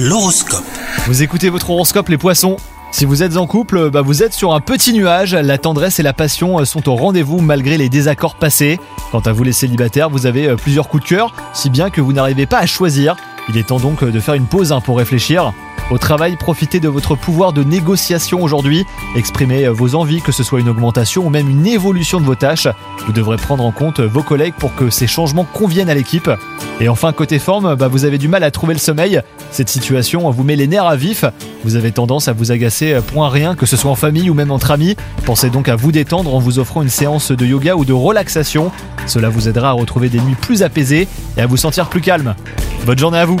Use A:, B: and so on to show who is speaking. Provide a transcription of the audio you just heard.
A: L'horoscope.
B: Vous écoutez votre horoscope les poissons si vous êtes en couple, bah vous êtes sur un petit nuage, la tendresse et la passion sont au rendez-vous malgré les désaccords passés. Quant à vous les célibataires, vous avez euh, plusieurs coups de cœur, si bien que vous n'arrivez pas à choisir. Il est temps donc de faire une pause hein, pour réfléchir. Au travail, profitez de votre pouvoir de négociation aujourd'hui. Exprimez vos envies, que ce soit une augmentation ou même une évolution de vos tâches. Vous devrez prendre en compte vos collègues pour que ces changements conviennent à l'équipe. Et enfin, côté forme, bah, vous avez du mal à trouver le sommeil. Cette situation vous met les nerfs à vif. Vous avez tendance à vous agacer pour un rien, que ce soit en famille ou même entre amis. Pensez donc à vous détendre en vous offrant une séance de yoga ou de relaxation. Cela vous aidera à retrouver des nuits plus apaisées et à vous sentir plus calme. Bonne journée à vous